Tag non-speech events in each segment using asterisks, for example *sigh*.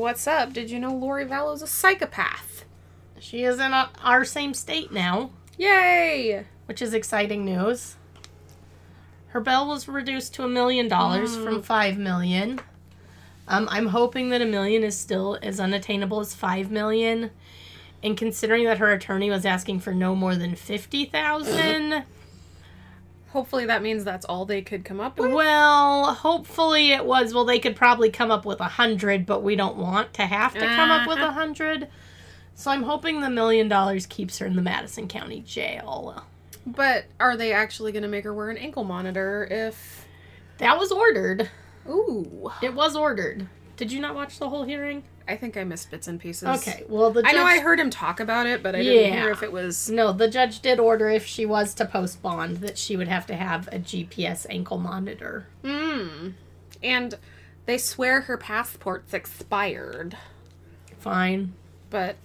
what's up? Did you know Lori Vallow's a psychopath? She is in a, our same state now, Yay! which is exciting news. Her bail was reduced to a million dollars from five million. Um, I'm hoping that a million is still as unattainable as five million. And considering that her attorney was asking for no more than fifty thousand, Hopefully that means that's all they could come up with. well, hopefully it was. Well, they could probably come up with a hundred, but we don't want to have to come up with a uh-huh. hundred. So I'm hoping the million dollars keeps her in the Madison County Jail. But are they actually going to make her wear an ankle monitor if. That was ordered. Ooh. It was ordered. Did you not watch the whole hearing? I think I missed bits and pieces. Okay. Well, the I know I heard him talk about it, but I didn't Yeah. hear if it was. No, the judge did order if she was to post bond that she would have to have a GPS ankle monitor. Hmm. And they swear her passport's expired. Fine. But.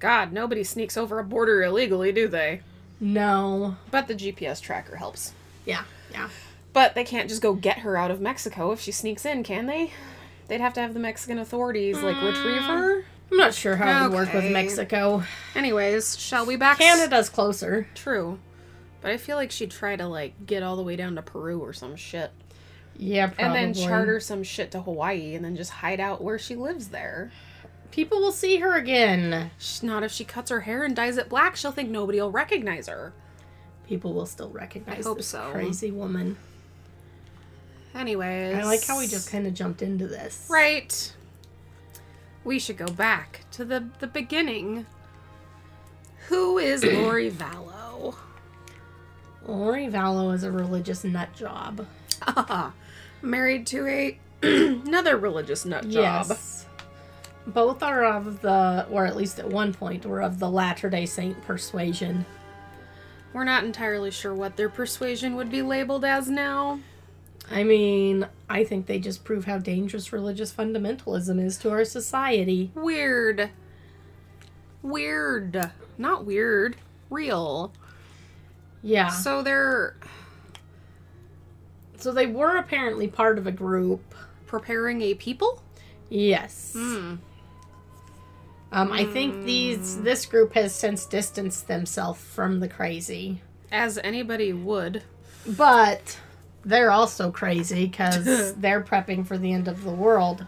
God, nobody sneaks over a border illegally, do they? No. But the GPS tracker helps. Yeah. Yeah. But they can't just go get her out of Mexico if she sneaks in, can they? They'd have to have the Mexican authorities like mm. retrieve her. I'm not sure how it would work with Okay. Mexico. Anyways, shall we back? Canada's closer. True, but I feel like she'd try to like get all the way down to Peru or some shit, Yeah, probably. and then charter some shit to Hawaii, and then just hide out where she lives there. People will see her again. Sh- Not if she cuts her hair and dyes it black. She'll think nobody will recognize her. People will still recognize I hope this so. crazy woman. Anyways, I like how we just kind of jumped into this. right. We should go back to the the beginning. Who is *clears throat* Lori Vallow? Lori Vallow is a religious nut job. Ah, *laughs* married to a *clears throat* another religious nut job. Yes. Both are of the, or at least at one point, were of the Latter day Saint persuasion. We're not entirely sure what their persuasion would be labeled as now. I mean, I think they just prove how dangerous religious fundamentalism is to our society. Weird. Weird. Not weird. Real. Yeah. So they're So they were apparently part of a group. preparing a people? Yes. Hmm. Um, I think these this group has since distanced themselves from the crazy, As anybody would. but they're also crazy because *laughs* they're prepping for the end of the world.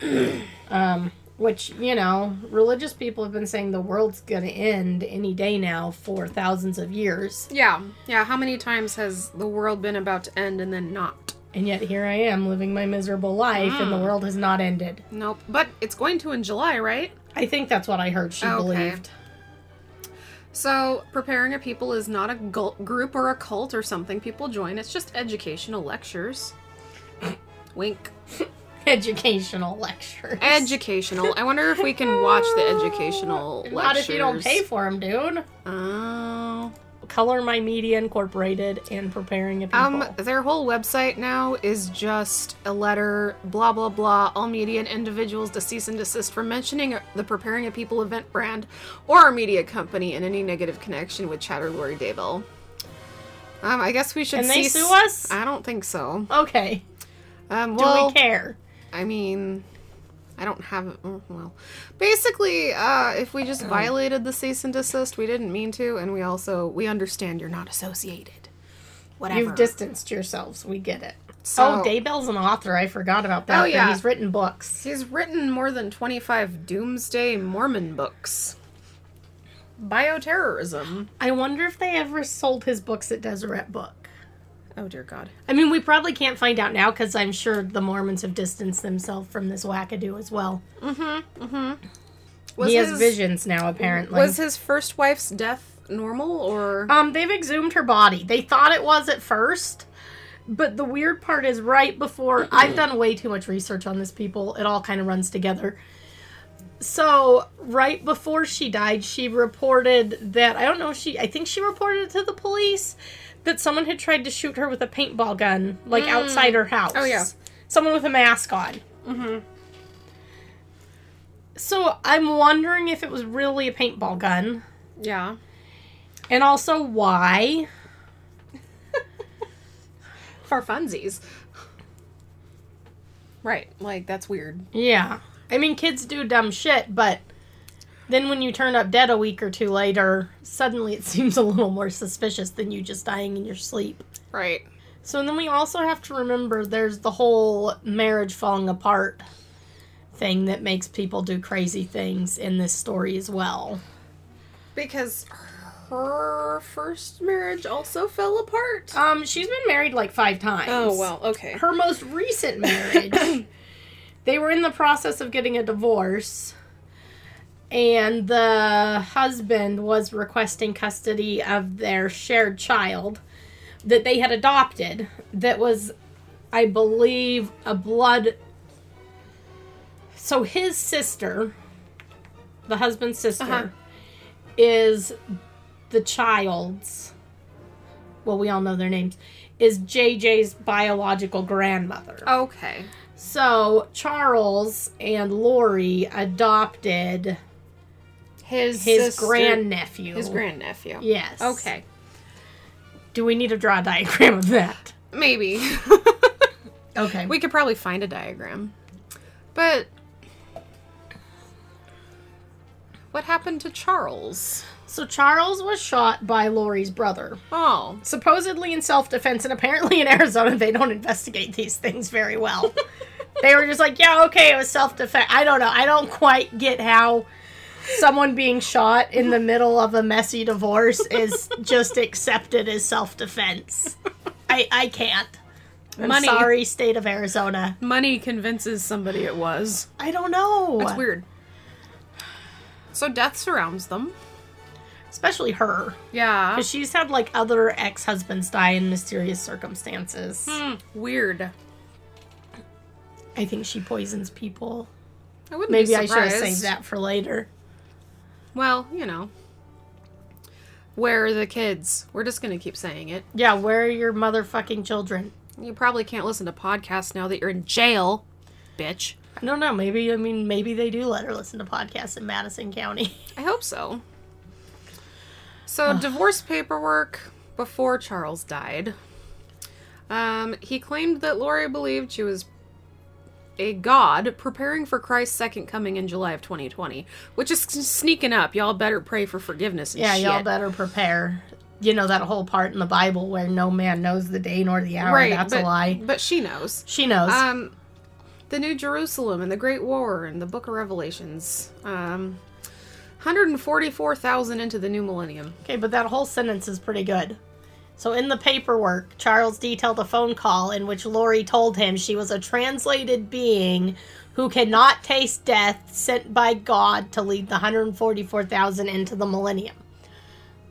*clears throat* um, which you know, religious people have been saying the world's gonna end any day now for thousands of years, Yeah. Yeah. How many times has the world been about to end and then not? and yet here I am living my miserable life, and the world has not ended. Nope. But it's going to in July, right? I think that's what I heard she Okay. believed. So, preparing a people is not a gul- group or a cult or something people join. It's just educational lectures. Wink. *laughs* Educational lectures. Educational. I wonder if we can watch the *laughs* educational lectures. Not if you don't pay for them, dude. Oh. Color My Media Incorporated and Preparing a People. Um, their whole website now is just a letter, blah blah blah. All media and individuals to cease and desist from mentioning the Preparing a People event brand or our media company in any negative connection with Chad or Lori Daybell. Um, I guess we should. Can they sue us? I don't think so. okay. Um, Do well, we care? I mean, I don't have. mm, Well, basically, uh, if we just violated the cease and desist, we didn't mean to, and we also we understand you're not associated. Whatever. You've distanced yourselves. We get it. So- oh, Daybell's an author. I forgot about that. Oh, yeah. He's written books. He's written more than 25 doomsday Mormon books. Bioterrorism. I wonder if they ever sold his books at Deseret Book. Oh dear God. I mean, we probably can't find out now because I'm sure the Mormons have distanced themselves from this wackadoo as well. Mm-hmm. Mm-hmm. Was he has his, visions now, apparently. Was his first wife's death normal or? Um, they've exhumed her body. They thought it was at first, but the weird part is right before I've *clears throat* done way too much research on this people. It all kind of runs together. So, right before she died, she reported that I don't know, she I think she reported it to the police that someone had tried to shoot her with a paintball gun like outside her house. Oh, yeah. Someone with a mask on. Mhm. So, I'm wondering if it was really a paintball gun Yeah. and also why *laughs* For funsies. Right. Like that's weird. Yeah. I mean, kids do dumb shit, but then when you turn up dead a week or two later, suddenly it *laughs* seems a little more suspicious than you just dying in your sleep. Right. So then we also have to remember there's the whole marriage falling apart thing that makes people do crazy things in this story as well. Because her first marriage also fell apart. Um, she's been married like five times. Oh well, okay. Her most recent marriage, *coughs* they were in the process of getting a divorce, and the husband was requesting custody of their shared child that they had adopted. That was, I believe, a blood. So his sister, the husband's sister, Uh-huh. is the child's. Well, we all know their names. Is JJ's biological grandmother. Okay. So Charles and Lori adopted His his sister- grandnephew. his grandnephew. Yes. Okay. Do we need to draw a diagram of that? Maybe. *laughs* Okay. we could probably find a diagram. But what happened to Charles? so Charles was shot by Lori's brother, Oh. supposedly in self-defense, and apparently in Arizona they don't investigate these things very well. *laughs* they were just like, yeah, okay, it was self-defense. I don't know. I don't quite get how someone being shot in the middle of a messy divorce is just accepted as self-defense. I I can't. I'm Money. sorry, state of Arizona. Money convinces somebody it was. I don't know. That's weird. So death surrounds them. Especially her. Yeah. Because she's had like other ex husbands die in mysterious circumstances. Hmm, weird. I think she poisons people. I wouldn't Maybe be I should have saved that for later. Well, you know. Where are the kids? We're just gonna keep saying it. Yeah, where are your motherfucking children? You probably can't listen to podcasts now that you're in jail, bitch. I don't know. Maybe, I mean, maybe they do let her listen to podcasts in Madison County. *laughs* I hope so. So, divorce paperwork before Charles died. Um, he claimed that Lori believed she was a god preparing for Christ's second coming in July of 2020, which is sneaking up. Y'all better pray for forgiveness and yeah, shit. y'all better prepare. You know that whole part in the Bible where no man knows the day nor the hour. right, That's but, a lie. But she knows. She knows. Um, the New Jerusalem and the Great War and the Book of Revelations. Um, 144,000 into the new millennium. Okay, but that whole sentence is pretty good. So in the paperwork, Charles detailed a phone call in which Lori told him she was a translated being who cannot taste death sent by God to lead the 144,000 into the millennium.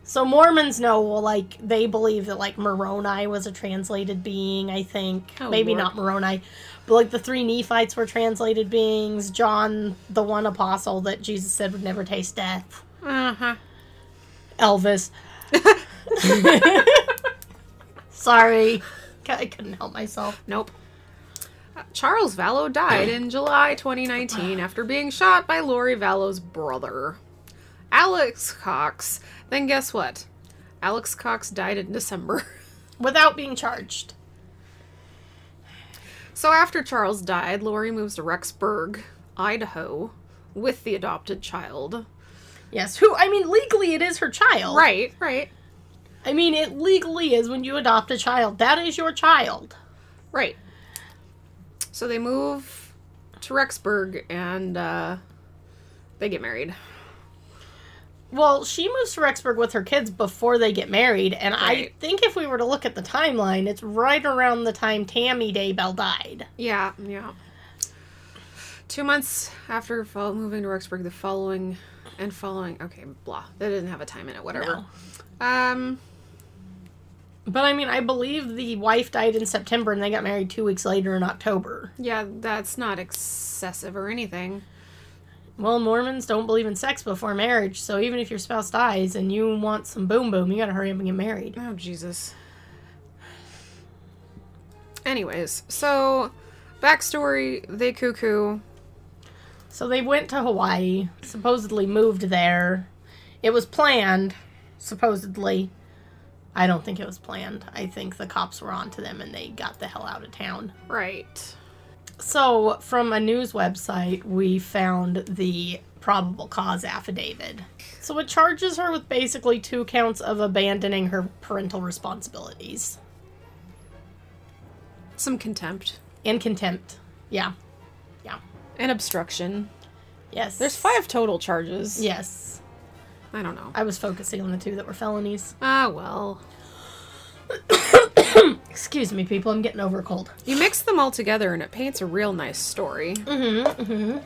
So Mormons know, well, like, they believe that, like, Moroni was a translated being, I think. Oh, Maybe Lord. not Moroni. But, like, the three Nephites were translated beings. John, the one apostle that Jesus said would never taste death. Uh huh. Elvis. *laughs* Sorry. I couldn't help myself. Nope. Uh, Charles Vallow died in July 2019 after being shot by Lori Vallow's brother, Alex Cox. Then guess what? Alex Cox died in December. *laughs* Without being charged. So after Charles died, Lori moves to Rexburg, Idaho, with the adopted child. Yes. Who, I mean, legally it is her child. Right, right, I mean, it legally is when you adopt a child. That is your child. right. So they move to Rexburg and uh, they get married. Well, she moves to Rexburg with her kids before they get married, and I think if we were to look at the timeline, it's right around the time Tammy Daybell died. Yeah, yeah. Two months after moving to Rexburg, the following and following. Okay, blah. That didn't have a time in it. Whatever. Um. But I mean, I believe the wife died in September and they got married two weeks later in October. Yeah, that's not excessive or anything. Well, Mormons don't believe in sex before marriage, so even if your spouse dies and you want some boom boom, you gotta hurry up and get married. Oh Jesus. Anyways, so backstory: they cuckoo. So they went to Hawaii, supposedly moved there. It was planned, supposedly. I don't think it was planned. I think the cops were onto them and they got the hell out of town. Right. So, from a news website, we found the probable cause affidavit. So, it charges her with basically two counts of abandoning her parental responsibilities Some contempt and contempt. Yeah. Yeah. and obstruction. Yes. There's five total charges. Yes. I don't know. I was focusing on the two that were felonies. Ah, well. *coughs* Excuse me, people. I'm getting over a cold. You mix them all together and it paints a real nice story. Mm-hmm. Mm-hmm.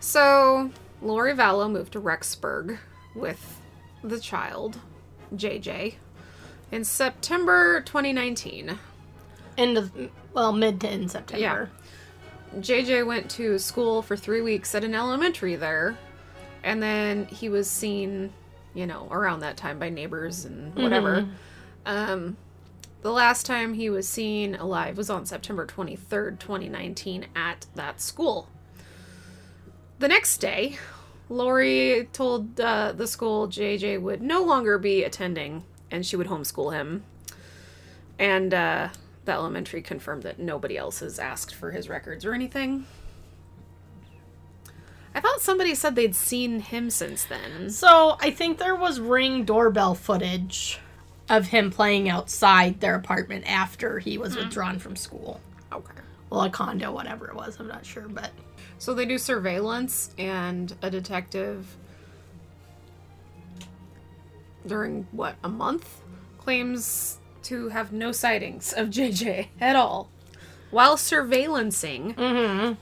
So, Lori Vallow moved to Rexburg with the child, JJ, in September 2019. End of well, mid to end September. JJ went to school for three weeks at an elementary there, and then he was seen, you know, around that time by neighbors and whatever. Um, the last time he was seen alive was on September 23rd, 2019, at that school. The next day, Lori told uh, the school JJ would no longer be attending and she would homeschool him. And uh, the elementary confirmed that nobody else has asked for his records or anything. I thought somebody said they'd seen him since then. So I think there was ring doorbell footage of him playing outside their apartment after he was hmm. withdrawn from school. Okay. Well, a condo, whatever it was, I'm not sure, but So they do surveillance, and a detective, during what, a month, claims to have no sightings of JJ at all. While surveillancing,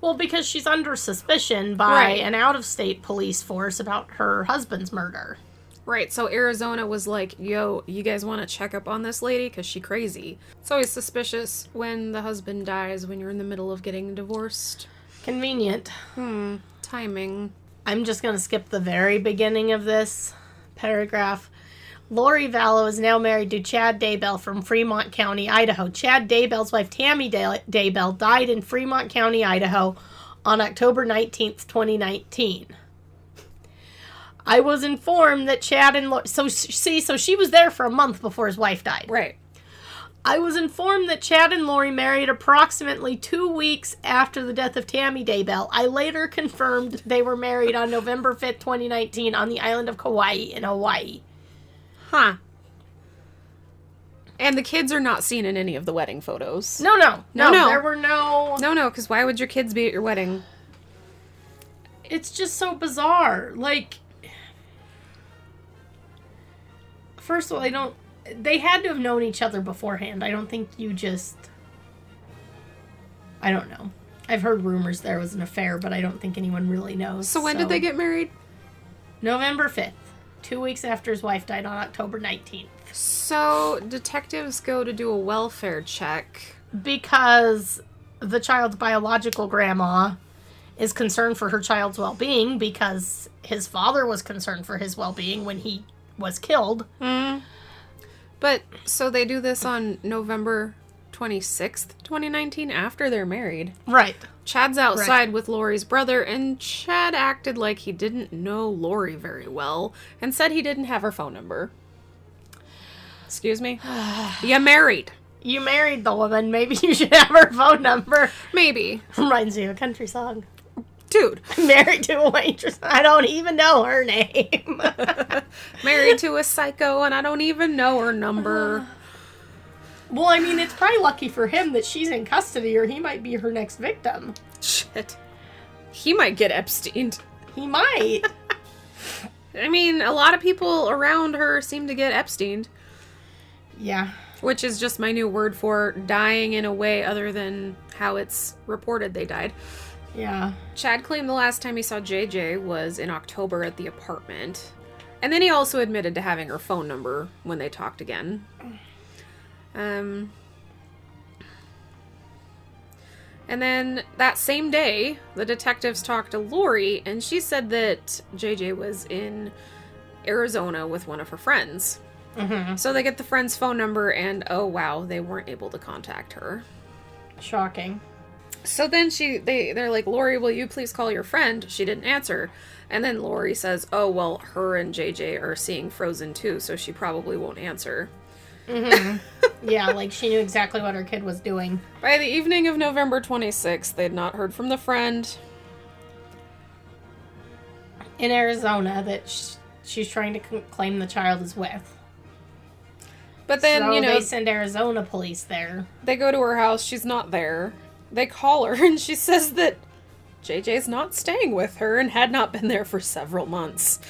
well, because she's under suspicion by Right. an out-of-state police force about her husband's murder. right, so Arizona was like, yo, you guys want to check up on this lady? Because she crazy. It's always suspicious when the husband dies when you're in the middle of getting divorced. Convenient. Hmm, timing. I'm just going to skip the very beginning of this paragraph. Lori Vallow is now married to Chad Daybell from Fremont County, Idaho. Chad Daybell's wife, Tammy Day- Daybell, died in Fremont County, Idaho on October 19th, 2019. I was informed that Chad and Lori, so see, so she was there for a month before his wife died. Right. I was informed that Chad and Lori married approximately two weeks after the death of Tammy Daybell. I later confirmed they were married on November 5th, 2019, on the island of Kauai in Hawaii. Huh. And the kids are not seen in any of the wedding photos. No, no, No, no, no. there were no. No, no, because why would your kids be at your wedding? It's just so bizarre. Like, first of all, I don't. They had to have known each other beforehand. I don't think you just. I don't know. I've heard rumors there was an affair, but I don't think anyone really knows. So when did they get married? November 5th, two weeks after his wife died on October 19th. So detectives go to do a welfare check. Because the child's biological grandma is concerned for her child's well being because his father was concerned for his well being when he was killed. Mm-hmm. But so they do this on November 26th, 2019, after they're married. Right. Chad's outside with Lori's brother, and Chad acted like he didn't know Lori very well and said he didn't have her phone number. Excuse me? *sighs* you married. You married the woman, maybe you should have her phone number. Maybe. Reminds me of a country song. Dude. *laughs* Married to a waitress. I don't even know her name. *laughs* Married to a psycho, and I don't even know her number. *sighs* *laughs* well, I mean, it's probably lucky for him that she's in custody or he might be her next victim. Shit. He might get Epstein. He might. *laughs* *laughs* I mean, a lot of people around her seem to get Epstein, yeah. which is just my new word for dying in a way other than how it's reported they died. Yeah. Chad claimed the last time he saw JJ was in October at the apartment. And then he also admitted to having her phone number when they talked again. Um And then that same day, the detectives talked to Lori and she said that JJ was in Arizona with one of her friends. Mm-hmm. So they get the friend's phone number and oh wow, they weren't able to contact her. Shocking. So then she they they're like, Lori, will you please call your friend? She didn't answer. And then Lori says, Oh well, her and JJ are seeing Frozen 2, so she probably won't answer. Mm-hmm. yeah, like she knew exactly what her kid was doing. By the evening of November 26th, they'd not heard from the friend. In Arizona, that sh- she's trying to c- claim the child is with. But then, so you know, they send Arizona police there. they go to her house. She's not there. They call her, *laughs* and she says that JJ's not staying with her and had not been there for several months.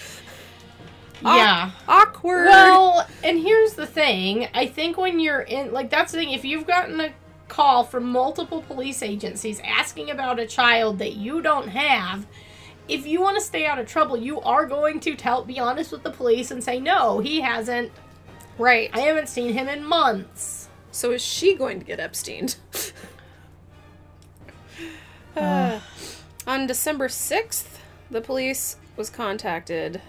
Yeah. Awkward. Well, and here's the thing. I think when you're in, like, that's the thing. If you've gotten a call from multiple police agencies asking about a child that you don't have, if you want to stay out of trouble, you are going to tell, be honest with the police and say, no, he hasn't. right. I haven't seen him in months. So is she going to get Epstein? *sighs* Uh, *sighs* on December 6th, the police was contacted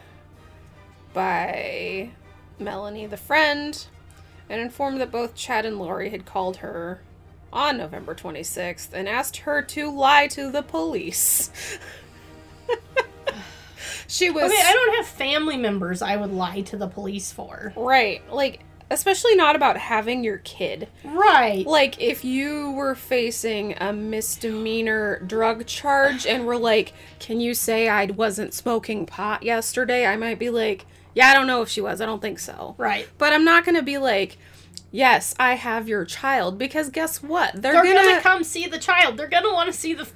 by Melanie, the friend, and informed that both Chad and Lori had called her on November 26th and asked her to lie to the police. *laughs* she was Okay, I don't have family members I would lie to the police for. right, like especially not about having your kid. Right. Like if you were facing a misdemeanor drug charge and were like, "Can you say I wasn't smoking pot yesterday?" I might be like, "Yeah, I don't know if she was. I don't think so." Right. But I'm not going to be like, "Yes, I have your child," because guess what? They're, They're going gonna to come see the child. They're gonna want to see the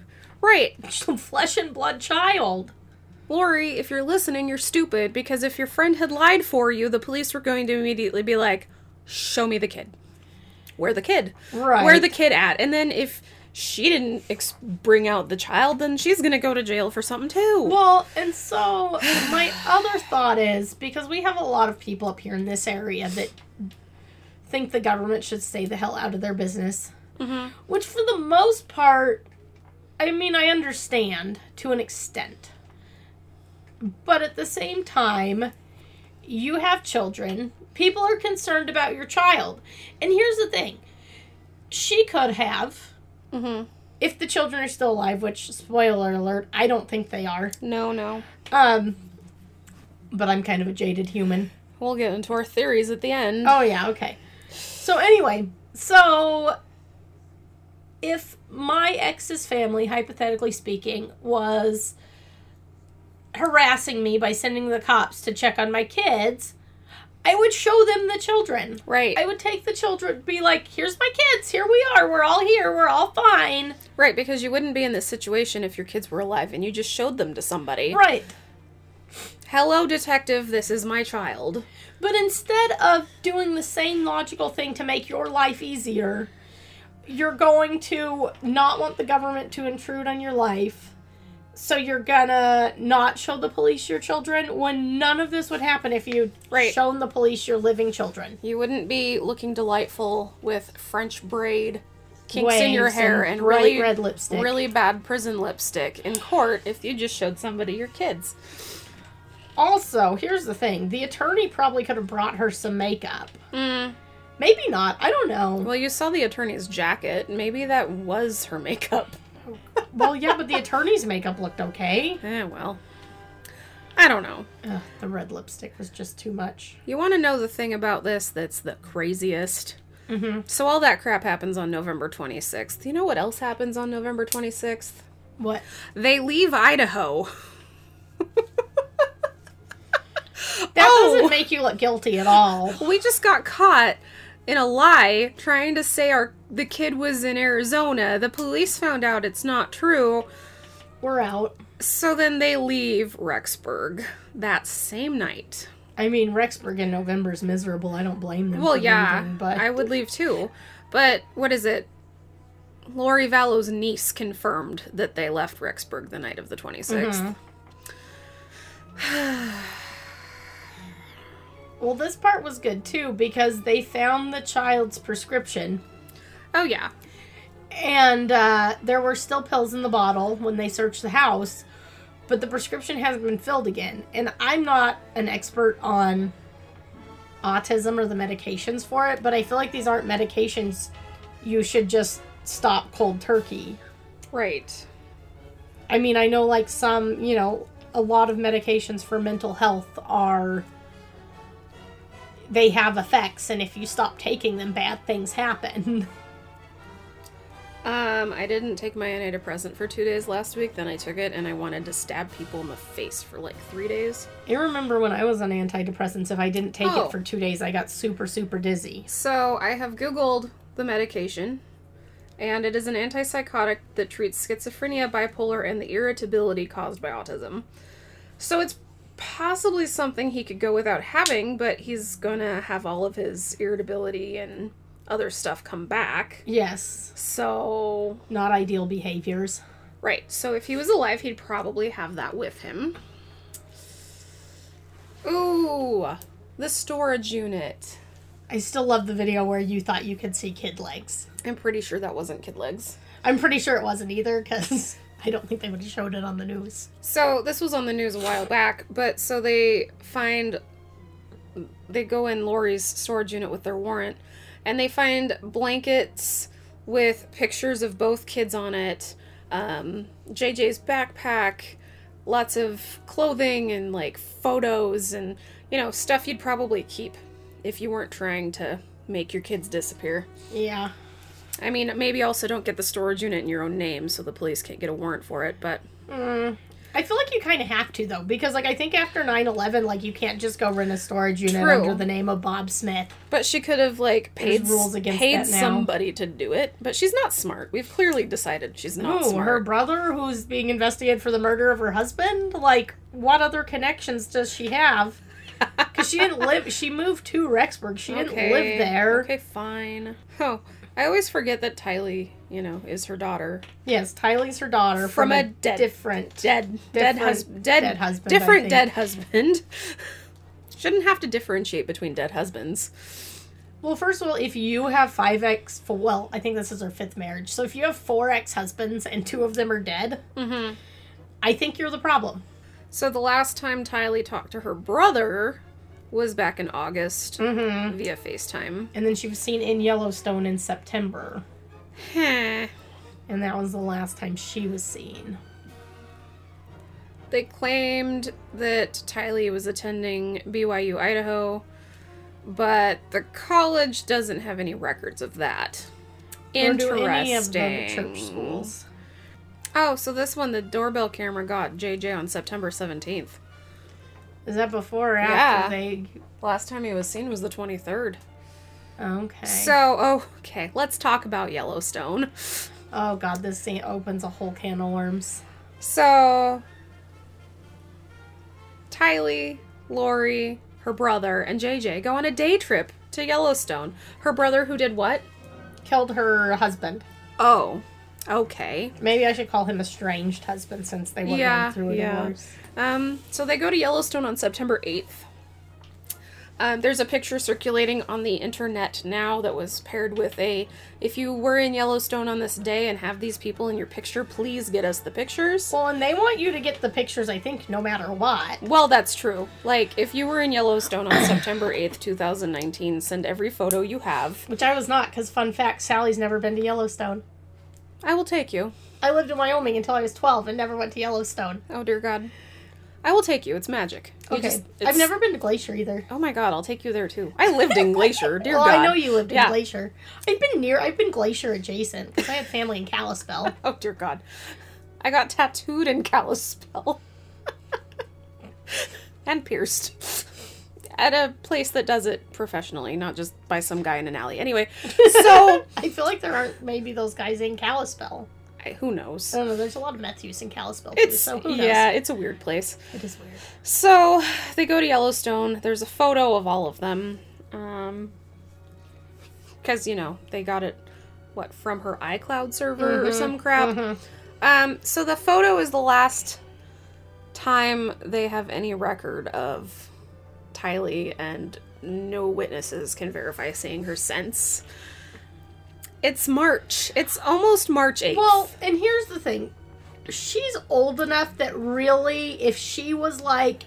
Right. *laughs* flesh and blood child. Lori, if you're listening, you're stupid because if your friend had lied for you, the police were going to immediately be like, "Show me the kid. Where the kid? Right. Where the kid at?" And then if she didn't ex- bring out the child, then she's gonna go to jail for something too. Well, and so my other thought is because we have a lot of people up here in this area that think the government should stay the hell out of their business, Mhm. which for the most part, I mean, I understand to an extent. But at the same time, you have children. People are concerned about your child. And here's the thing she could have, hmm if the children are still alive, which, spoiler alert, I don't think they are. No, no. Um, but I'm kind of a jaded human. We'll get into our theories at the end. Oh yeah, okay. So anyway, so if my ex's family, hypothetically speaking, was harassing me by sending the cops to check on my kids, I would show them the children. Right. I would take the children, be like, "Here's my kids. Here we are. We're all here. We're all fine." right, because you wouldn't be in this situation if your kids were alive and you just showed them to somebody. Right. Hello, detective, this is my child. But instead of doing the same logical thing to make your life easier, you're going to not want the government to intrude on your life. So you're gonna not show the police your children when none of this would happen if you'd Right. shown the police your living children. You wouldn't be looking delightful with French braid, kinks in your hair, and, bright really, red lipstick. really bad prison lipstick in court if you just showed somebody your kids. Also, here's the thing: the attorney probably could have brought her some makeup. Mm. Maybe not. I don't know. Well, you saw the attorney's jacket. Maybe that was her makeup. Well, yeah, but the attorney's makeup looked okay. Eh, well. I don't know. Ugh, the red lipstick was just too much. You want to know the thing about this that's the craziest? Mm-hmm. So, all that crap happens on November 26th. You know what else happens on November 26th? What? They leave Idaho. *laughs* That Oh. doesn't make you look guilty at all. We just got caught in a lie trying to say our the kid was in Arizona. The police found out it's not true. We're out. So then they leave Rexburg that same night. I mean, Rexburg in November is miserable. I don't blame them. Well, yeah, leaving, but I would leave too. But what is it? Lori Vallow's niece confirmed that they left Rexburg the night of the 26th. Mhm. Well, this part was good too because they found the child's prescription, Oh, yeah. and uh, there were still pills in the bottle when they searched the house, but the prescription hasn't been filled again. And I'm not an expert on autism or the medications for it, but I feel like these aren't medications you should just stop cold turkey. Right. I mean, I know like some, you know, a lot of medications for mental health are they have effects, and if you stop taking them, bad things happen. *laughs* Um, I didn't take my antidepressant for two days last week. Then I took it, and I wanted to stab people in the face for like three days. I remember when I was on antidepressants, if I didn't take Oh. it for two days, I got super, super dizzy. So I have Googled the medication, and it is an antipsychotic that treats schizophrenia, bipolar, and the irritability caused by autism. So it's possibly something he could go without having, but he's gonna have all of his irritability and other stuff come back. Yes, So, not ideal behaviors. right. So if he was alive, he'd probably have that with him. Ooh, the storage unit. I still love the video where you thought you could see kid legs. I'm pretty sure that wasn't kid legs. I'm pretty sure it wasn't either because *laughs* I don't think they would have showed it on the news. So this was on the news a while back, but so they find they go in Lori's storage unit with their warrant and they find blankets with pictures of both kids on it, um, JJ's backpack, lots of clothing and like photos and you know stuff you'd probably keep if you weren't trying to make your kids disappear. Yeah. I mean, maybe also don't get the storage unit in your own name so the police can't get a warrant for it, but Mm. I feel like you kind of have to though, because like I think after 9-11, like you can't just go rent a storage unit True. under the name of Bob Smith. But she could have like paid There's rules against paid that now. somebody to do it. But she's not smart. We've clearly decided she's not Ooh, smart. her brother who's being investigated for the murder of her husband? Like, what other connections does she have? *laughs* Because she didn't live, she moved to Rexburg. She didn't live there. Okay, fine. Oh, I always forget that Tylee, you know, is her daughter Yes, Tylee's her daughter From from, a dead- different. dead dead husband dead, dead husband, different dead husband. *laughs* Shouldn't have to differentiate between dead husbands. Well, first of all, if you have five ex, well, I think this is her fifth marriage. So if you have four ex husbands and two of them are dead, Mm-hmm. I think you're the problem. So the last time Tylee talked to her brother was back in August Mm-hmm. via FaceTime. And then she was seen in Yellowstone in September. And that was the last time she was seen. They claimed that Tylee was attending BYU Idaho, but the college doesn't have any records of that. Interesting. any of the church schools. Oh, so this one, the doorbell camera got JJ on September 17th. Is that before or Yeah. after they? Last time he was seen was the 23rd. Okay. So, okay, let's talk about Yellowstone. oh god, this scene opens a whole can of worms. So, Tylee, Lori, her brother, and JJ go on a day trip to Yellowstone. Her brother, who did what? Killed her husband. Oh, okay. Maybe I should call him estranged husband since they went Yeah, through a yeah. divorce. Um, so they go to Yellowstone on September 8th. Um, there's a picture circulating on the internet now that was paired with a if you were in Yellowstone on this day and have these people in your picture, please get us the pictures. Well, and they want you to get the pictures, I think, no matter what. Well, that's true. Like, if you were in Yellowstone on September 8th, 2019, send every photo you have. Which I was not, because fun fact, Sally's never been to Yellowstone. I will take you. I lived in Wyoming until I was 12 and never went to Yellowstone. Oh, dear God. I will take you. It's magic. You Okay. just- I've never been to Glacier either. Oh my God, I'll take you there too. I lived in Glacier. Dear well, God. I know you lived in Yeah. Glacier. I've been near, I've been Glacier adjacent because I had family in Kalispell. *laughs* Oh dear God. I got tattooed in Kalispell. *laughs* and pierced. At a place that does it professionally, not just by some guy in an alley. Anyway, *laughs* so I feel like there aren't maybe those guys in Kalispell. I- who knows? I don't know. There's a lot of meth use in Kalispell too, It's so who knows? yeah, it's a weird place. it is weird. So they go to Yellowstone. There's a photo of all of them. Um, because you know they got it, what from her iCloud server or Mhm, some crap. mhm. Um, so the photo is the last time they have any record of Tylee, and no witnesses can verify seeing her since. It's March. It's almost March 8th. Well, and here's the thing. She's old enough that really, if she was like,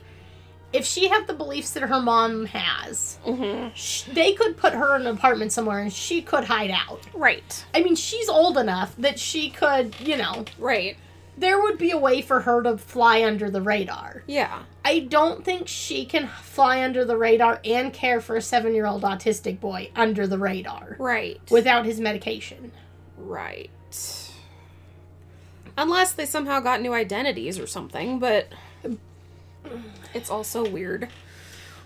if she had the beliefs that her mom has, Mhm. sh- they could put her in an apartment somewhere and she could hide out. right, I mean, she's old enough that she could, you know, right. There would be a way for her to fly under the radar. Yeah. I don't think she can fly under the radar and care for a seven year old autistic boy under the radar Right. without his medication. Right. Unless they somehow got new identities or something, but it's also weird.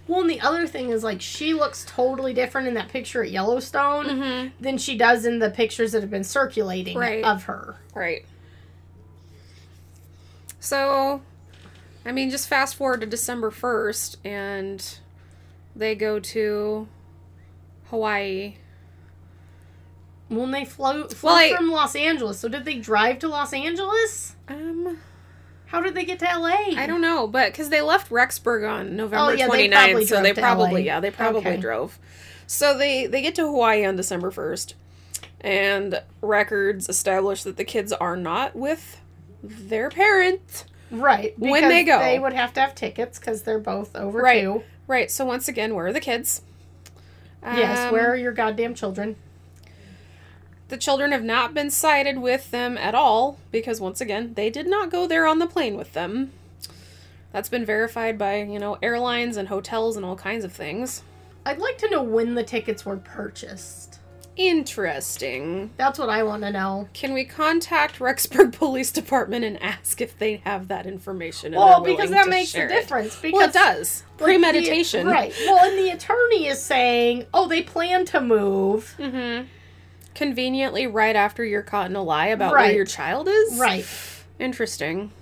Well, and the other thing is, like, she looks totally different in that picture at Yellowstone Mm-hmm. than she does in the pictures that have been circulating Right. of her. Right. So, I mean, just fast forward to December 1st, and they go to Hawaii. When they flew, flew Well, I- from Los Angeles, so did they drive to Los Angeles? Um, How did they get to LA? I don't know, but because they left Rexburg on November Oh, yeah, they 29th, probably so they probably, LA. yeah, they probably Okay. drove. So they they get to Hawaii on December 1st, and records establish that the kids are not with their parent. Right. When they go. They would have to have tickets because they're both over Right. two. Right. So once again, where are the kids? yes, Um, where are your goddamn children? The children have not been sighted with them at all because, once again, they did not go there on the plane with them. That's been verified by, you know, airlines and hotels and all kinds of things. I'd like to know when the tickets were purchased. Interesting. That's what I want to know. Can we contact Rexburg Police Department and ask if they have that information? Well, because that makes a difference. Because Well, it does. like, the- Premeditation. right. Well, and the attorney is saying, oh, they plan to move. Mm-hmm. Conveniently, right after you're caught in a lie about where your child is. Right. Interesting.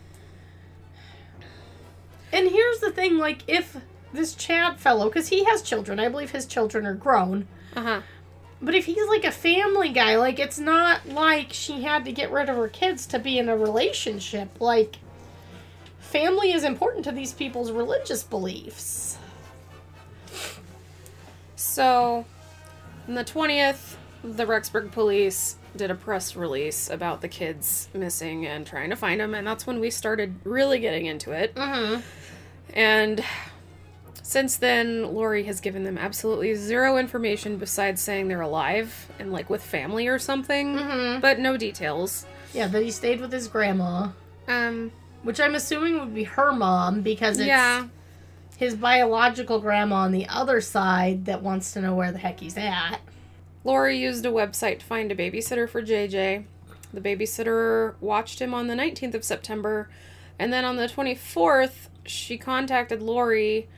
And here's the thing like, if this Chad fellow, because he has children, I believe his children are grown. Uh huh. But if he's like a family guy, like it's not like she had to get rid of her kids to be in a relationship. Like family is important to these people's religious beliefs. So, on the 20th, the Rexburg police did a press release about the kids missing and trying to find them, and that's when we started really getting into it. Mm-hmm. And since then, Lori has given them absolutely zero information besides saying they're alive and like with family or something, Mhm. but no details. Yeah, that he stayed with his grandma, Um, which I'm assuming would be her mom because it's yeah, his biological grandma on the other side that wants to know where the heck he's at. Lori used a website to find a babysitter for JJ. The babysitter watched him on the 19th of September, and then on the 24th, she contacted Lori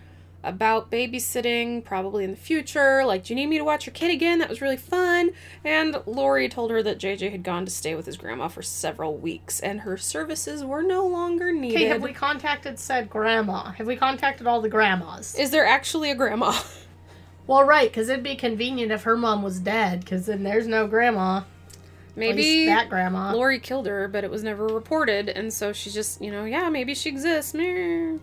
about babysitting, probably in the future. Like, do you need me to watch your kid again? That was really fun. And Lori told her that JJ had gone to stay with his grandma for several weeks, and her services were no longer needed. Okay, have we contacted said grandma? Have we contacted all the grandmas? Is there actually a grandma? *laughs* Well, right, because it'd be convenient if her mom was dead, because then there's no grandma. Maybe that grandma. Lori killed her, but it was never reported, and so she's just, you know, yeah, maybe she exists. Meh.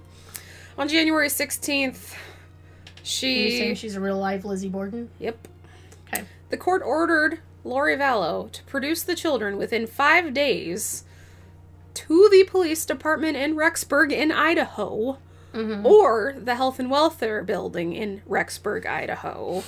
On January 16th, Are you she. saying she's a real life Lizzie Borden? Yep. Okay. The court ordered Lori Vallow to produce the children within five days to the police department in Rexburg, in Idaho, Mm-hmm. or the Health and Welfare Building in Rexburg, Idaho.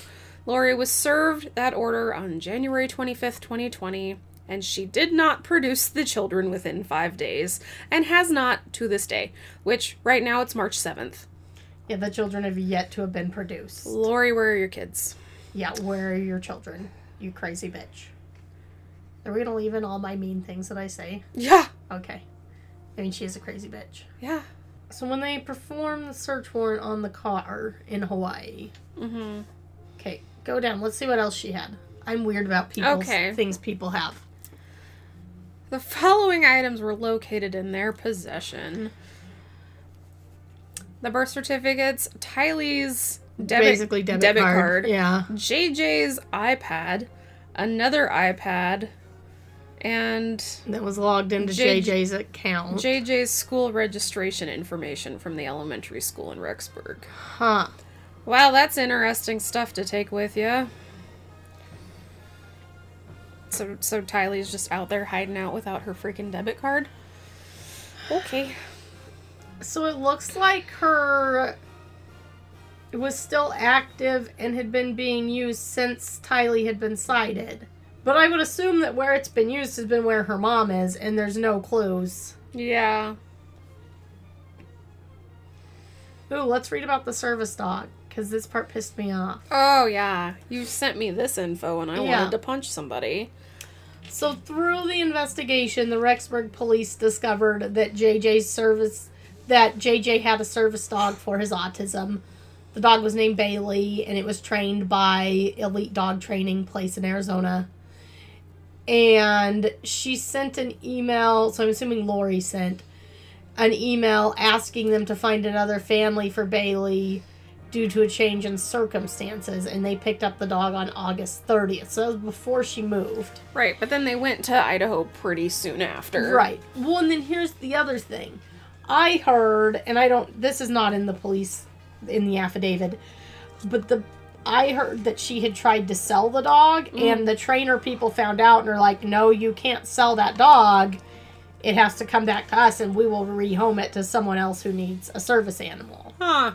Lori was served that order on January 25th, 2020, and she did not produce the children within five days, and has not to this day, which right now it's March 7th. Yeah, the children have yet to have been produced. Lori, where are your kids? Yeah, where are your children? You crazy bitch. Are we gonna leave in all my mean things that I say? Yeah, Okay. I mean, she is a crazy bitch. yeah. So when they perform the search warrant on the car in Hawaii, Mm-hmm. okay, go down. Let's see what else she had. I'm weird about people's Okay. things people have. The following items were located in their possession. The birth certificates, Tylee's debit, Basically, debit, card. Yeah. JJ's iPad, another iPad, and That was logged into J- JJ's account. JJ's school registration information from the elementary school in Rexburg. huh. Wow, that's interesting stuff to take with you. So, so Tylee's just out there hiding out without her freaking debit card. Okay. So it looks like her it was still active and had been being used since Tylee had been sighted. But I would assume that where it's been used has been where her mom is, and there's no clues Yeah. Ooh, let's read about the service dog because this part pissed me off. Oh yeah. You sent me this info and I Yeah. wanted to punch somebody. So through the investigation, the Rexburg police discovered that JJ's service that JJ had a service dog for his autism. The dog was named Bailey and it was trained by Elite Dog Training Place in Arizona. And she sent an email, so I'm assuming Lori sent an email asking them to find another family for Bailey due to a change in circumstances and they picked up the dog on August 30th. So that was before she moved. Right, but then they went to Idaho pretty soon after. Right. Well, and then here's the other thing. I heard, and I don't. This is not in the police in the affidavit, but the I heard that she had tried to sell the dog, mm. and the trainer people found out and are like, "No, you can't sell that dog. It has to come back to us, and we will rehome it to someone else who needs a service animal." Huh.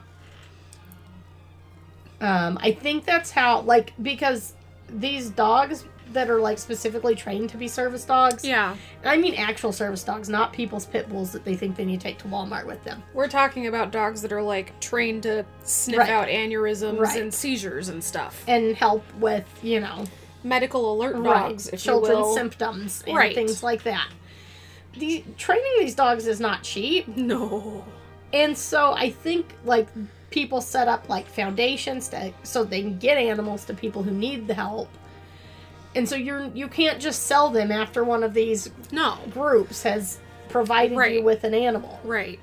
Um, I think that's how, like, because these dogs that are like specifically trained to be service dogs, Yeah. I mean actual service dogs, not people's pit bulls that they think they need to take to Walmart with them. We're talking about dogs that are like trained to sniff Right. out aneurysms Right. and seizures and stuff. And help with, you know, Medical alert dogs, if children's you will. symptoms and Right. things like that. The training these dogs is not cheap. no. And so I think like people set up like foundations to so they can get animals to people who need the help. And so you're you can't just sell them after one of these No. groups has provided you with an animal. Right.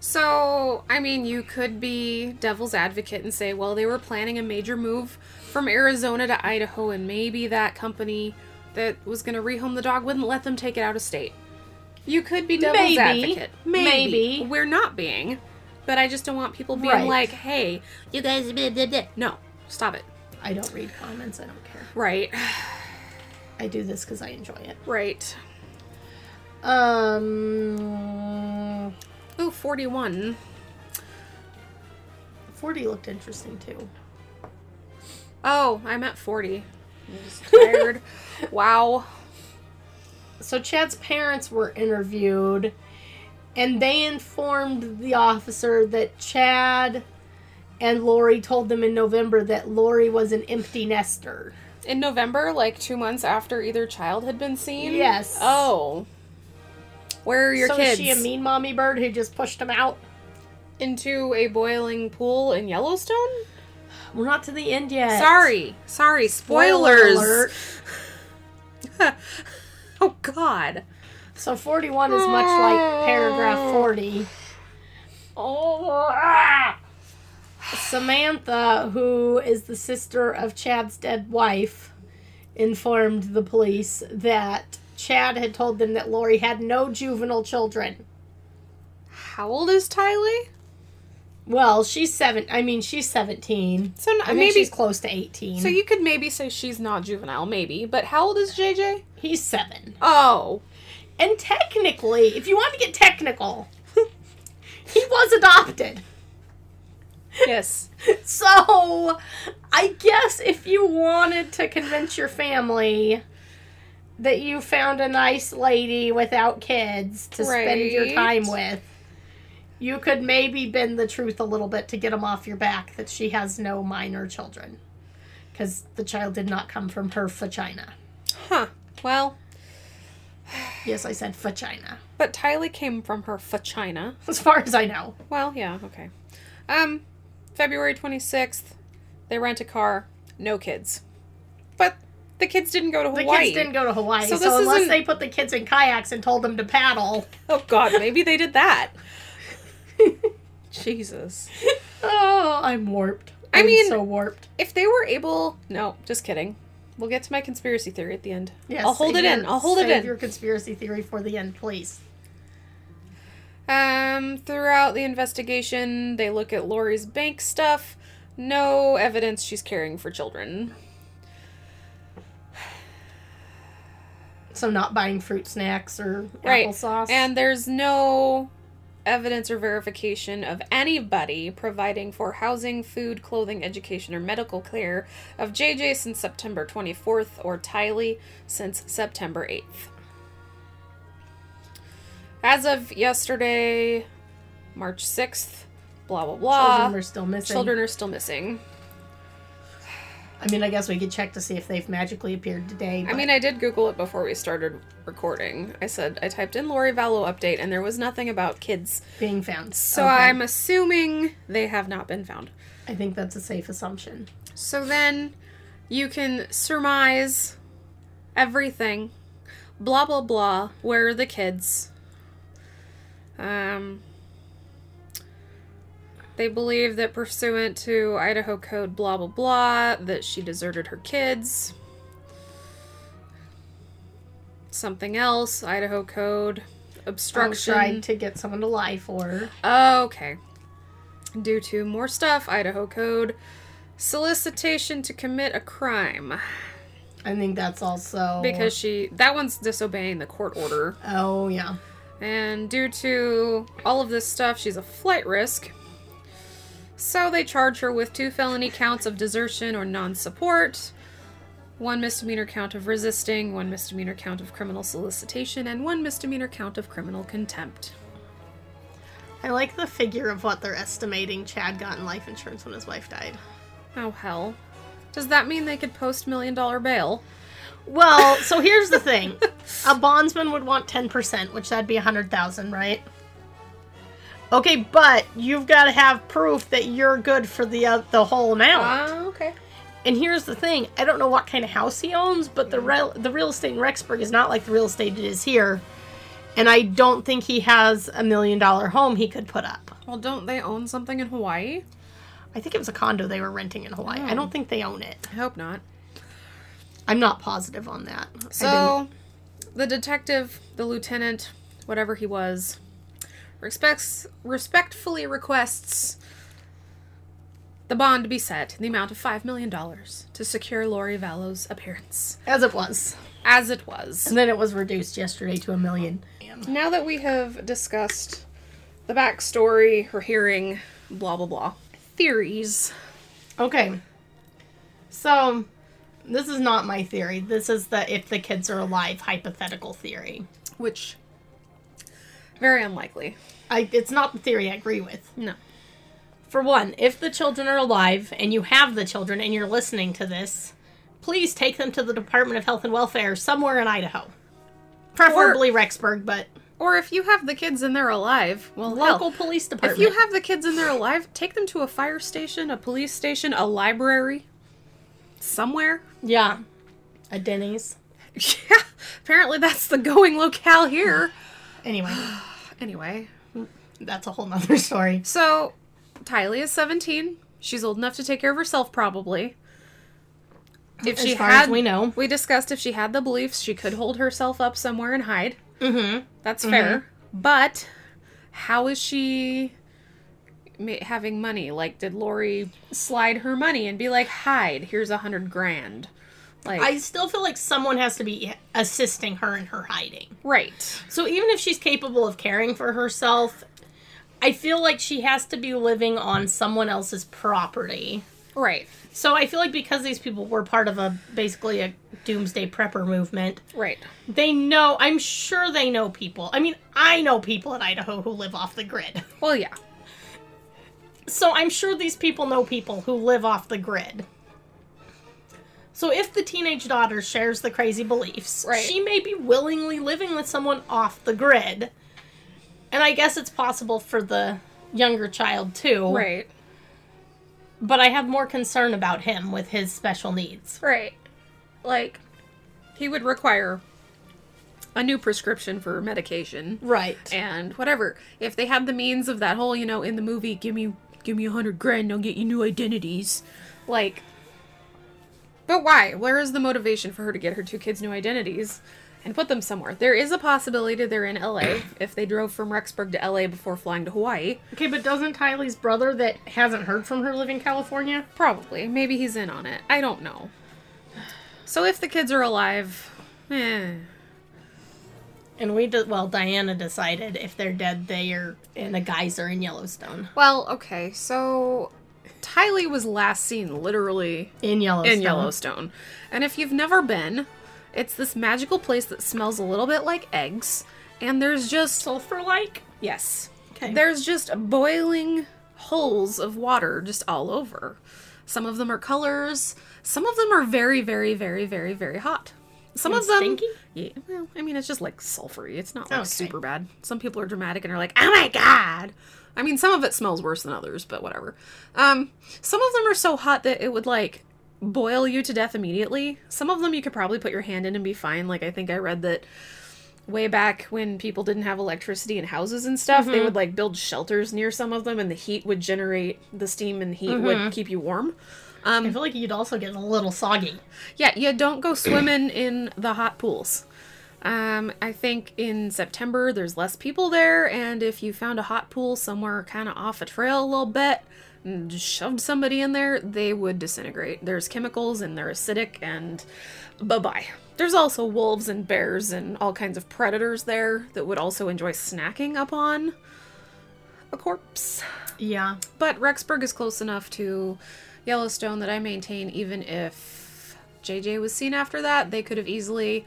So, I mean, you could be devil's advocate and say, well, they were planning a major move from Arizona to Idaho, and maybe that company that was going to rehome the dog wouldn't let them take it out of state. You could be devil's Maybe. advocate. Maybe. We're not being. But I just don't want people being Right. like, hey, you guys, blah, blah, blah." no, stop it. I don't read comments, I don't care. Right. *sighs* I do this because I enjoy it. Right. Um, Ooh, 41. 40 looked interesting too. Oh, I'm at 40. *laughs* I'm just tired. wow. So Chad's parents were interviewed, and they informed the officer that Chad and Lori told them in November that Lori was an empty nester. In November, like two months after either child had been seen? Yes. Oh. Where are your so kids? is she a mean mommy bird who just pushed them out? Into a boiling pool in Yellowstone? We're not to the end yet. Sorry. Sorry. Spoiler Spoilers. alert. *laughs* oh, God. So 41 is much like paragraph 40. Oh. ah. Samantha, who is the sister of Chad's dead wife, informed the police that Chad had told them that Lori had no juvenile children. How old is Tylee? Well, she's seven. I mean, she's seventeen. So n- I think maybe. she's close to eighteen. So you could maybe say she's not juvenile, maybe. But how old is JJ? He's seven, Oh. And technically, if you want to get technical, *laughs* he was adopted. Yes. *laughs* So, I guess if you wanted to convince your family that you found a nice lady without kids to spend your time with, you could maybe bend the truth a little bit to get them off your back that she has no minor children. Because the child did not come from her vagina. Huh. Well, Yes, I said vagina. but Tylee came from her vagina. *laughs* As far as I know. Well, yeah, okay. Um, February 26th, they rent a car, no kids. But the kids didn't go to Hawaii. The kids didn't go to Hawaii, So so, unless isn't- they put the kids in kayaks and told them to paddle. *laughs* Oh god, maybe they did that. *laughs* Jesus. Oh, I'm warped. I I'm mean- so warped. If they were able, no, just kidding. We'll get to my conspiracy theory at the end. Yes, I'll hold it in. I'll hold it in. your conspiracy theory for the end, please. Um, throughout the investigation, they look at Lori's bank stuff. No evidence she's caring for children. So not buying fruit snacks or Right. applesauce. And there's no evidence or verification of anybody providing for housing, food, clothing, education, or medical care of JJ since September 24th or Tylee since September 8th. As of yesterday, March 6th, blah blah blah. Children are still missing. Children are still missing. I mean, I guess we could check to see if they've magically appeared today. I but- mean, I did Google it before we started recording. I said I typed in Lori Vallow update, and there was nothing about kids. being found. So Okay. I'm assuming they have not been found. I think that's a safe assumption. So then you can surmise everything. Blah blah blah. Where are the kids? Um they believe that pursuant to Idaho code blah blah blah that she deserted her kids. Something else, Idaho code obstruction. Tried to get someone to lie for. her. Okay. Due to more stuff, Idaho Code, solicitation to commit a crime. I think that's also Because she. That one's disobeying the court order. Oh yeah. And due to all of this stuff, she's a flight risk. So they charge her with two felony counts of desertion or non support, one misdemeanor count of resisting, one misdemeanor count of criminal solicitation, and one misdemeanor count of criminal contempt. I like the figure of what they're estimating Chad got in life insurance when his wife died. Oh, hell. Does that mean they could post million dollar bail? Well, *laughs* so here's the thing. A bondsman would want 10%, which that'd be 100,000, right? Okay, but you've got to have proof that you're good for the uh, the whole amount. Ah, okay. and here's the thing, I don't know what kind of house he owns, but the real the real estate in Rexburg is not like the real estate it is here. And I don't think he has a million dollar home he could put up. Well, don't they own something in Hawaii? I think it was a condo they were renting in Hawaii. I don't think they own it. I hope not. I'm not positive on that. So, the detective, the lieutenant, whatever he was, respects respectfully requests the bond be set in the amount of five million dollars to secure Lori Vallow's appearance, as it was. as it was. And then it was reduced yesterday to a million. Now that we have discussed the backstory, her hearing, blah blah blah, theories. Okay. So, this is not my theory. This is the if the kids are alive hypothetical theory. which very unlikely. I it's not the theory I agree with. No. For one, if the children are alive and you have the children and you're listening to this, please take them to the Department of Health and Welfare somewhere in Idaho. Preferably Rexburg, but Or if you have the kids and they're alive, well, local hell, police department. if you have the kids and they're alive, take them to a fire station, a police station, a library, somewhere. yeah, a Denny's. *laughs* Yeah, apparently that's the going locale here. Anyway, *sighs* Anyway, that's a whole nother *laughs* story. so Tylee is 17. She's old enough to take care of herself, probably. If As she far had, as we know. we discussed if she had the beliefs, she could hold herself up somewhere and hide. Mm-hmm. That's fair. But how is she having money? Like, did Lori slide her money and be like, "Hide, here's a hundred grand"? Like, I still feel like someone has to be assisting her in her hiding. right? So even if she's capable of caring for herself, I feel like she has to be living on someone else's property. Right. So I feel like because these people were part of a basically a doomsday prepper movement, Right. they know, I'm sure they know people. I mean, I know people in Idaho who live off the grid. Well, yeah. So I'm sure these people know people who live off the grid. So if the teenage daughter shares the crazy beliefs, Right. she may be willingly living with someone off the grid. And I guess it's possible for the younger child too. Right. But I have more concern about him with his special needs. Right. Like, he would require a new prescription for medication. Right. and whatever. If they had the means of that whole, you know, in the movie, give me give me a hundred grand, I'll get you new identities. Like But why? Where is the motivation for her to get her two kids new identities and put them somewhere? There is a possibility they're in LA *clears throat* if they drove from Rexburg to LA before flying to Hawaii. Okay, but doesn't Tylee's brother that hasn't heard from her live in California? Probably. Maybe he's in on it. I don't know. So if the kids are alive, eh. And we did, well, Diana decided if they're dead, they are in a geyser in Yellowstone. Well, okay, so Tylee was last seen literally In Yellowstone. in Yellowstone. And if you've never been, it's this magical place that smells a little bit like eggs and there's just Sulfur like? yes, Okay. there's just boiling holes of water just all over. Some of them are colors. Some of them are very, very, very, very, very hot. Some And of them, stinky? yeah. Well, I mean, it's just like sulfury. It's not like Okay. super bad. Some people are dramatic and are like, "Oh my god!" I mean, some of it smells worse than others, but whatever. Um, some of them are so hot that it would like boil you to death immediately. Some of them you could probably put your hand in and be fine. Like I think I read that way back when people didn't have electricity in houses and stuff, they mm-hmm. would like build shelters near some of them, and the heat would generate the steam and heat would mm-hmm. keep you warm. I um, feel like you'd also get a little soggy. Yeah, you don't go swimming in the hot pools. Um, I think in September there's less people there, and if you found a hot pool somewhere kind of off a trail a little bit, shoved somebody in there, they would disintegrate. There's chemicals and they're acidic, and bye bye. There's also wolves and bears and all kinds of predators there that would also enjoy snacking upon a corpse. Yeah. But Rexburg is close enough to Yellowstone that I maintain even if JJ was seen after that, they could have easily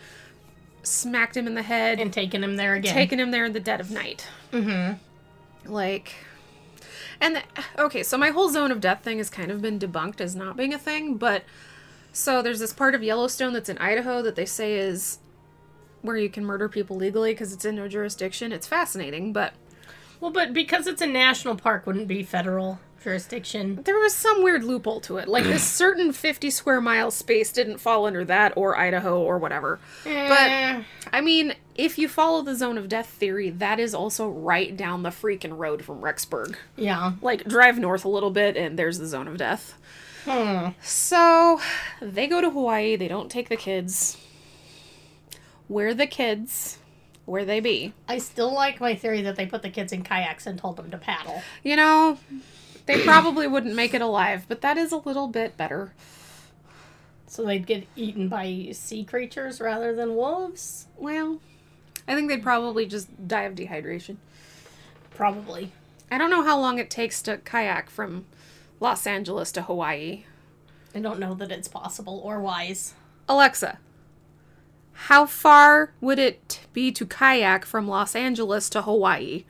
smacked him in the head And taken him there again. taken him there in the dead of night. Mm-hmm. Like, and the, okay, so my whole zone of death thing has kind of been debunked as not being a thing, but so there's this part of Yellowstone that's in Idaho that they say is where you can murder people legally because it's in no jurisdiction. It's fascinating, but well, but because it's a national park, wouldn't be federal jurisdiction. there was some weird loophole to it. Like this *clears throat* certain 50 square mile space didn't fall under that or Idaho or whatever. Eh, I mean, if you follow the zone of death theory, that is also right down the freaking road from Rexburg. yeah. Like, drive north a little bit, and there's the zone of death. Hmm. So, they go to Hawaii. They don't take the kids. Where the kids? Where they be? I still like my theory that they put the kids in kayaks and told them to paddle. You know, they *clears throat* probably wouldn't make it alive, but that is a little bit better. So they'd get eaten by sea creatures rather than wolves? Well, I think they'd probably just die of dehydration. Probably. I don't know how long it takes to kayak from Los Angeles to Hawaii. I don't know that it's possible or wise. Alexa, how far would it be to kayak from Los Angeles to Hawaii?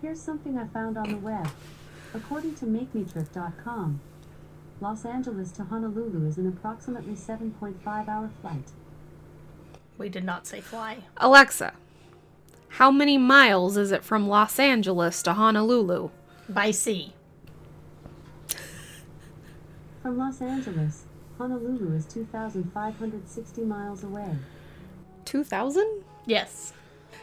Here's something I found on the web. According to MakeMyTrip.com, Los Angeles to Honolulu is an approximately 7.5 hour flight. We did not say fly. Alexa, how many miles is it from Los Angeles to Honolulu? By sea. *laughs* From Los Angeles, Honolulu is 2,560 miles away. 2,000? Yes.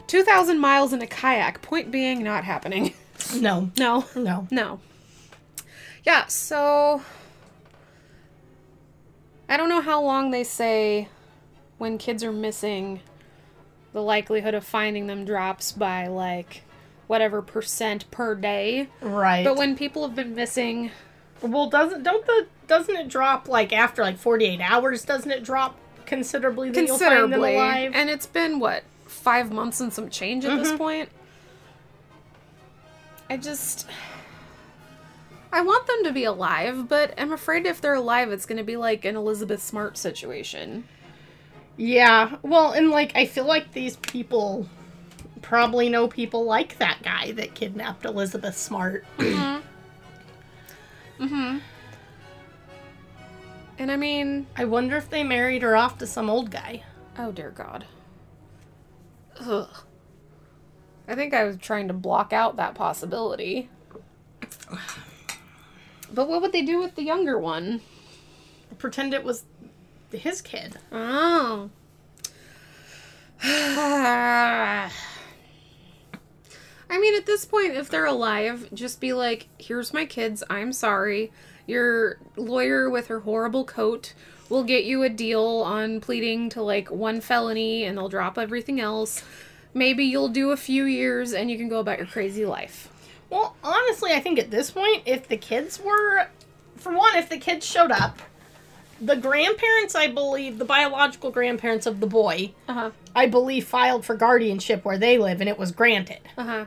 2,000 miles in a kayak. Point being, not happening. *laughs* No. No. No. No. Yeah, so. I don't know how long they say when kids are missing, the likelihood of finding them drops by like whatever percent per day. Right. But when people have been missing, well, doesn't don't the doesn't it drop like after like forty eight hours? Doesn't it drop considerably? That You'll find them considerably, alive? and it's been what five months and some change at this mm-hmm. point. I just. I want them to be alive, but I'm afraid if they're alive, it's going to be like an Elizabeth Smart situation. Yeah. Well, and like I feel like these people probably know people like that guy that kidnapped Elizabeth Smart. Mhm. Mhm. And I mean, I wonder if they married her off to some old guy. oh dear God. Ugh. I think I was trying to block out that possibility. But what would they do with the younger one? Pretend it was his kid. Oh. *sighs* I mean, at this point, if they're alive, just be like, here's my kids, I'm sorry. Your lawyer with her horrible coat will get you a deal on pleading to like one felony and they'll drop everything else. Maybe you'll do a few years and you can go about your crazy life. Well, honestly, I think at this point, if the kids were, for one, if the kids showed up, the grandparents, I believe, the biological grandparents of the boy, Uh huh. I believe, filed for guardianship where they live and it was granted. Uh huh.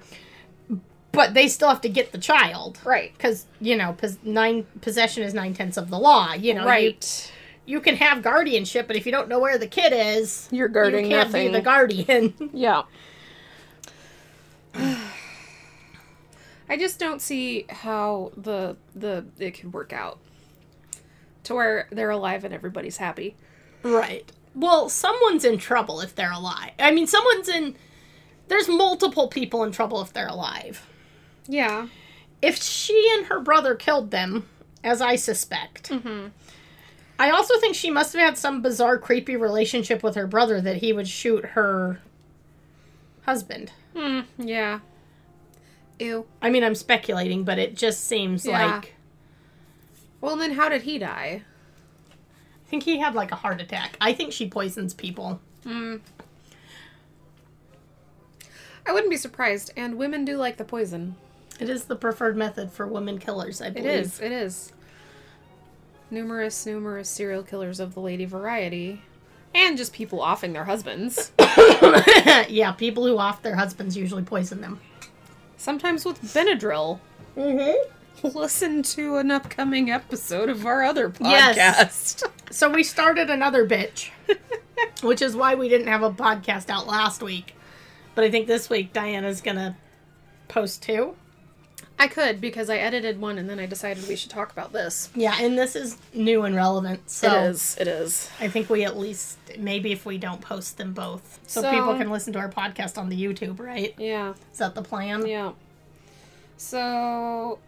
But they still have to get the child. Right. Because, you know, pos- nine possession is nine tenths of the law. You know, Right. you can have guardianship, but if you don't know where the kid is, You're you guarding can't nothing. be the guardian. *laughs* Yeah. *sighs* I just don't see how the the it could work out to where they're alive and everybody's happy. right. Well, someone's in trouble if they're alive. I mean, someone's in. There's multiple people in trouble if they're alive. Yeah. If she and her brother killed them, as I suspect, Mm-hmm. I also think she must have had some bizarre, creepy relationship with her brother that he would shoot her husband. Hmm. Yeah. Ew. I mean, I'm speculating, but it just seems Yeah. like Well, then how did he die? I think he had like a heart attack. I think she poisons people. Hmm. I wouldn't be surprised. And women do like the poison. It is the preferred method for women killers, I believe. is. It is. Numerous, numerous serial killers of the lady variety. And just people offing their husbands. *coughs* yeah, people who off their husbands usually poison them. Sometimes with Benadryl. Mm-hmm. *laughs* Listen to an upcoming episode of our other podcast. Yes. *laughs* So we started another bitch, *laughs* which is why we didn't have a podcast out last week. But I think this week Diana's gonna post two. I could because I edited one and then I decided we should talk about this. Yeah, and this is new and relevant. So It is. It is. I think we at least maybe if we don't post them both, so, So- people can listen to our podcast on the YouTube, right? Yeah. Is that the plan? Yeah. So,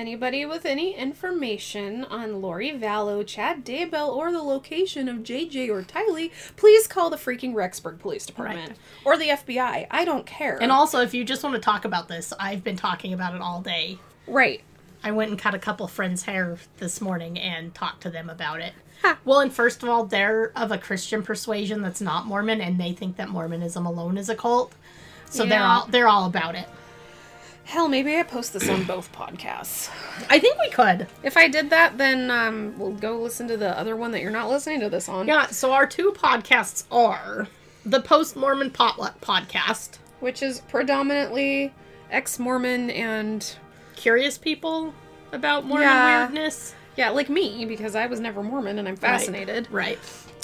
anybody with any information on Lori Vallow, Chad Daybell, or the location of JJ or Tylee, please call the freaking Rexburg Police Department Right. or the FBI. I don't care. And also, if you just want to talk about this, I've been talking about it all day. right. I went and cut a couple friends' hair this morning and talked to them about it. Ha. Well, and first of all, they're of a Christian persuasion that's not Mormon, and they think that Mormonism alone is a cult. So they're all they're all about it. Hell, maybe I post this on both podcasts. I think we could. If I did that, then um, we'll go listen to the other one that you're not listening to this on. Yeah. So our two podcasts are the Post Mormon Potluck podcast, Which is predominantly ex Mormon and, curious people about Mormon Yeah. weirdness. yeah, like me, because I was never Mormon and I'm fascinated. Right.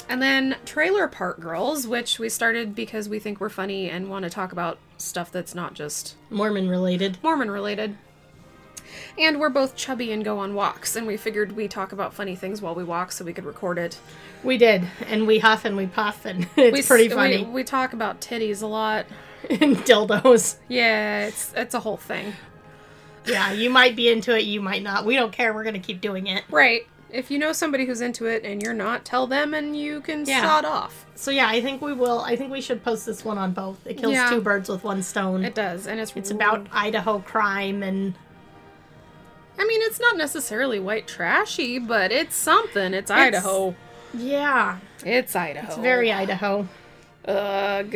And then Trailer Park Girls, which we started because we think we're funny and want to talk about stuff that's not just Mormon related. Mormon related. And we're both chubby and go on walks, and we figured we talk about funny things while we walk so we could record it. We did, and we huff and we puff, and *laughs* it's we, pretty funny. We, we talk about titties a lot. *laughs* and dildos. Yeah, it's it's a whole thing. Yeah, you might be into it, you might not. We don't care. We're gonna keep doing it. Right. If you know somebody who's into it and you're not, tell them and you can Yeah. sod off. So yeah, I think we will. I think we should post this one on both. It kills Yeah. two birds with one stone. It does, and it's it's about Idaho crime and I mean, it's not necessarily white trashy, but it's something. It's Idaho. yeah, It's Idaho. it's very Idaho. Ugh.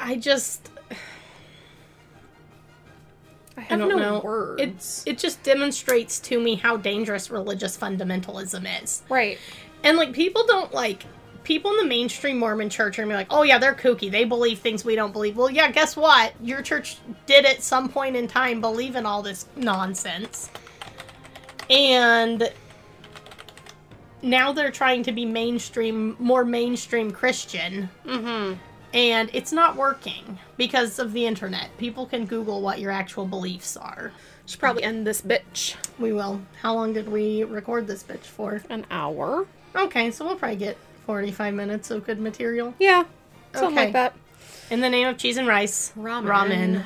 I just I have don't no know. words. it it just demonstrates to me how dangerous religious fundamentalism is. right. And like people don't like people in the mainstream Mormon church are gonna be like, oh yeah, they're kooky. They believe things we don't believe. Well, yeah, guess what? Your church did at some point in time believe in all this nonsense. And now they're trying to be mainstream, more mainstream Christian, Mm-hmm. And it's not working because of the internet. People can Google what your actual beliefs are. Should probably end this bitch. We will. How long did we record this bitch for? An hour. Okay, so we'll probably get 45 minutes of good material. Yeah. Something Okay. like that. In the name of cheese and rice, Ramen. ramen.